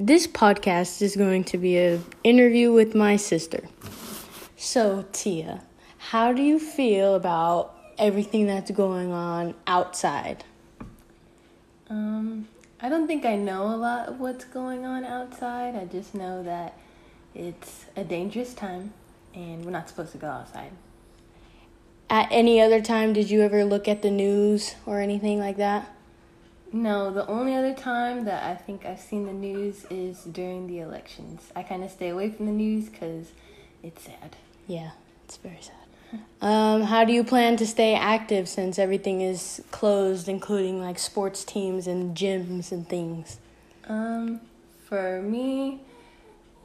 this podcast is going to be an interview with my sister. So, Tia, how do you feel about everything that's going on outside? Um, I don't think I know a lot of what's going on outside. I just know that it's a dangerous time and we're not supposed to go outside. At any other time, did you ever look at the news or anything like that? No, the only other time that I think I've seen the news is during the elections. I kind of stay away from the news because it's sad. Yeah, it's very sad. Um, how do you plan to stay active since everything is closed, including like sports teams and gyms and things? Um, for me,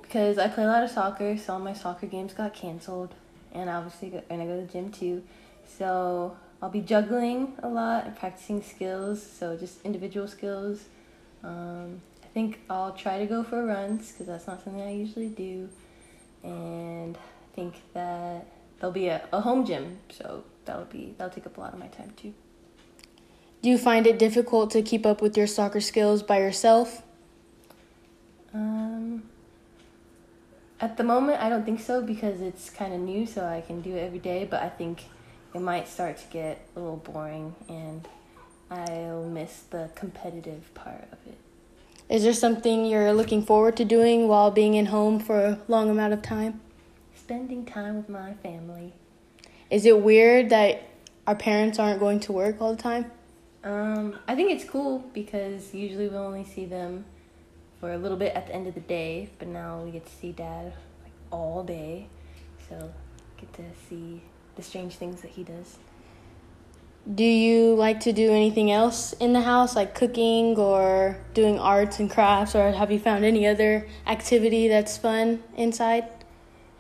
because I play a lot of soccer, so all my soccer games got canceled, and obviously, go, and I go to the gym too. So I'll be juggling a lot and practicing skills, so just individual skills. Um, I think I'll try to go for runs because that's not something I usually do, and I think that there'll be a, a home gym, so that'll be that'll take up a lot of my time too. Do you find it difficult to keep up with your soccer skills by yourself? Um, at the moment, I don't think so because it's kind of new, so I can do it every day. But I think it might start to get a little boring, and I'll miss the competitive part of it. Is there something you're looking forward to doing while being in home for a long amount of time? Spending time with my family. Is it weird that our parents aren't going to work all the time? Um, I think it's cool because usually we only see them for a little bit at the end of the day, but now we get to see dad like all day, so get to see the strange things that he does. Do you like to do anything else in the house, like cooking or doing arts and crafts, or have you found any other activity that's fun inside?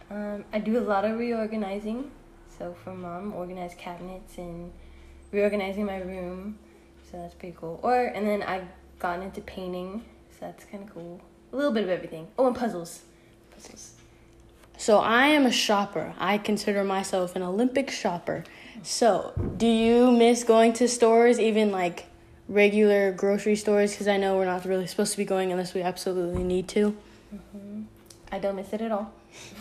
Um, I do a lot of reorganizing. So for mom, organize cabinets and reorganizing my room. So that's pretty cool. Or and then I've gotten into painting. So that's kind of cool. A little bit of everything. Oh, and puzzles. Puzzles. So I am a shopper. I consider myself an Olympic shopper. So, do you miss going to stores, even like regular grocery stores? Because I know we're not really supposed to be going unless we absolutely need to. Mm-hmm. I don't miss it at all.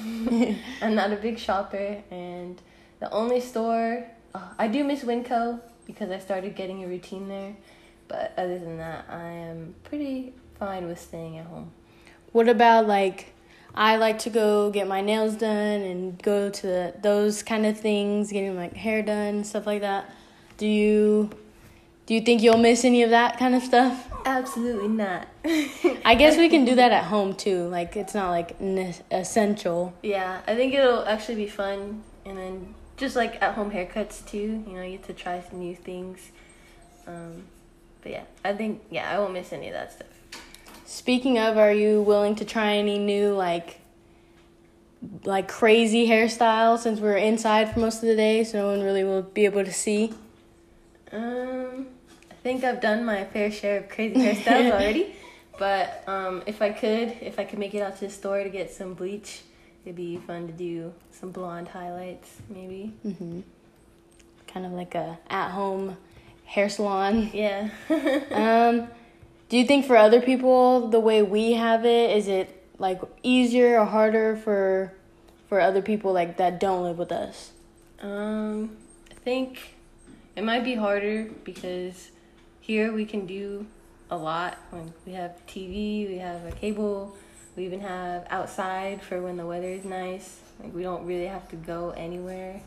I'm not a big shopper, and the only store oh, I do miss Winco because I started getting a routine there. But other than that, I am pretty fine with staying at home. What about like I like to go get my nails done and go to the, those kind of things, getting my hair done, stuff like that. Do you do you think you'll miss any of that kind of stuff? Absolutely not. I guess we can do that at home too. Like it's not like ne- essential. Yeah, I think it'll actually be fun, and then just like at home haircuts too. You know, you get to try some new things. Um, but yeah, I think yeah, I won't miss any of that stuff. Speaking of, are you willing to try any new like like crazy hairstyles since we're inside for most of the day, so no one really will be able to see? Um, I think I've done my fair share of crazy hairstyles already. But um, if I could, if I could make it out to the store to get some bleach, it'd be fun to do some blonde highlights, maybe. Mm-hmm. Kind of like a at-home hair salon. Yeah. um, do you think for other people the way we have it is it like easier or harder for for other people like that don't live with us? Um, I think it might be harder because here we can do a lot. When we have TV, we have a cable, we even have outside for when the weather is nice. Like we don't really have to go anywhere.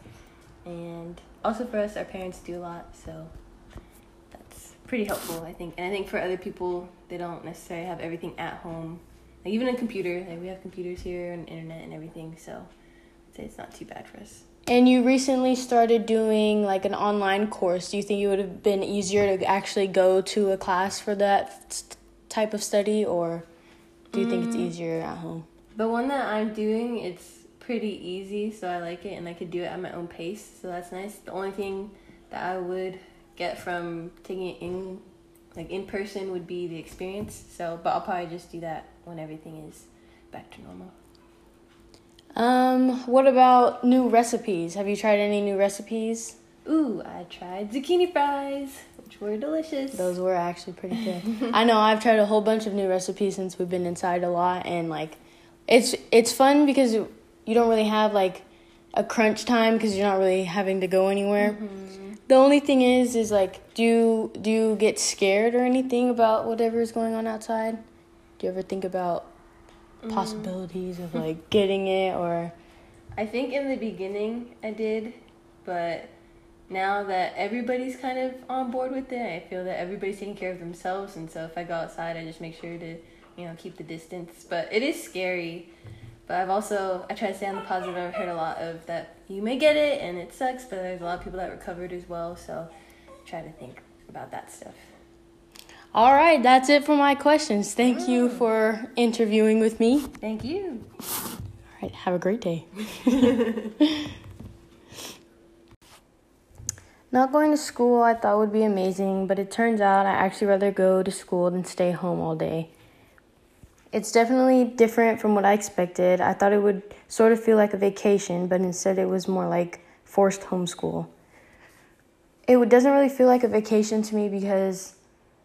And also for us, our parents do a lot, so pretty helpful, I think. And I think for other people, they don't necessarily have everything at home. Like even a computer, like we have computers here and internet and everything, so I'd say it's not too bad for us. And you recently started doing like an online course. Do you think it would have been easier to actually go to a class for that type of study, or do you mm. think it's mm. easier at home? The one that I'm doing, it's pretty easy, so I like it, and I could do it at my own pace, so that's nice. The only thing that I would get from taking it in, like in person, would be the experience. So, but I'll probably just do that when everything is back to normal. Um, what about new recipes? Have you tried any new recipes? Ooh, I tried zucchini fries which were delicious. Those were actually pretty good. I know I've tried a whole bunch of new recipes since we've been inside a lot, and like, it's it's fun because you don't really have like a crunch time because you're not really having to go anywhere. Mm-hmm. The only thing is, is like, do you do you get scared or anything about whatever is going on outside? Do you ever think about mm. possibilities mm. of like getting it or? I think in the beginning I did, but now that everybody's kind of on board with it, I feel that everybody's taking care of themselves, and so if I go outside, I just make sure to, you know, keep the distance. But it is scary. But I've also I try to stay on the positive. I've heard a lot of that you may get it and it sucks, but there's a lot of people that recovered as well. So try to think about that stuff. All right, that's it for my questions. Thank oh. you mm. for interviewing with me. Thank you. All right, have a great day. Not going to school I thought would be amazing, but it turns out I actually rather go to school than stay home all day. It's definitely different from what I expected. I thought it would sort of feel like a vacation, but instead it was more like forced homeschool. It doesn't really feel like a vacation to me because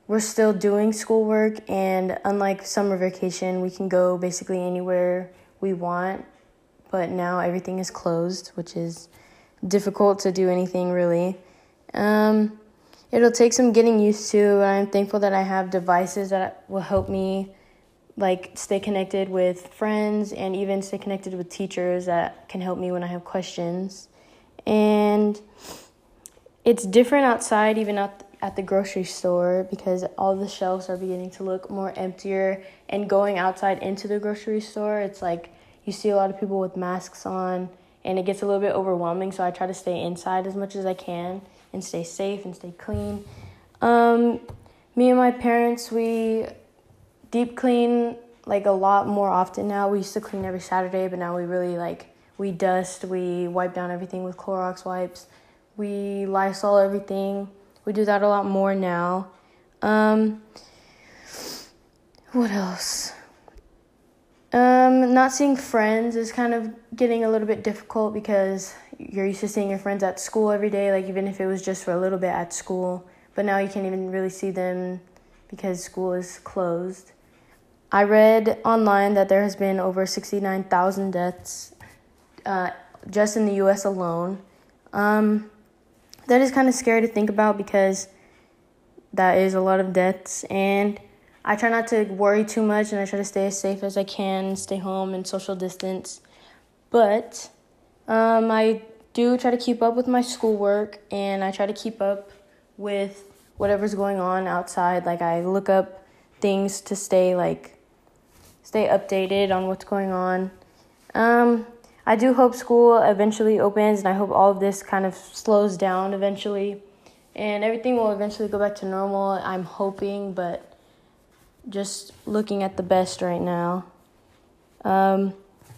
we're still doing schoolwork, and unlike summer vacation, we can go basically anywhere we want, but now everything is closed, which is difficult to do anything really. Um, it'll take some getting used to. And I'm thankful that I have devices that will help me like stay connected with friends and even stay connected with teachers that can help me when I have questions. And it's different outside, even at, at the grocery store, because all the shelves are beginning to look more emptier. And going outside into the grocery store, it's like you see a lot of people with masks on, and it gets a little bit overwhelming. So I try to stay inside as much as I can and stay safe and stay clean. Um, me and my parents, we deep clean like a lot more often now. We used to clean every Saturday, but now we really like we dust, we wipe down everything with Clorox wipes, we Lysol everything. We do that a lot more now. Um, what else? Um, not seeing friends is kind of getting a little bit difficult because you're used to seeing your friends at school every day, like even if it was just for a little bit at school. But now you can't even really see them because school is closed. I read online that there has been over 69,000 deaths uh, just in the US alone. Um, that is kind of scary to think about because that is a lot of deaths. And I try not to worry too much and I try to stay as safe as I can, stay home and social distance. But um, I do try to keep up with my schoolwork and I try to keep up with whatever's going on outside. Like I look up things to stay like stay updated on what's going on. Um, I do hope school eventually opens, and I hope all of this kind of slows down eventually, and everything will eventually go back to normal. I'm hoping, but just looking at the best right now. Um,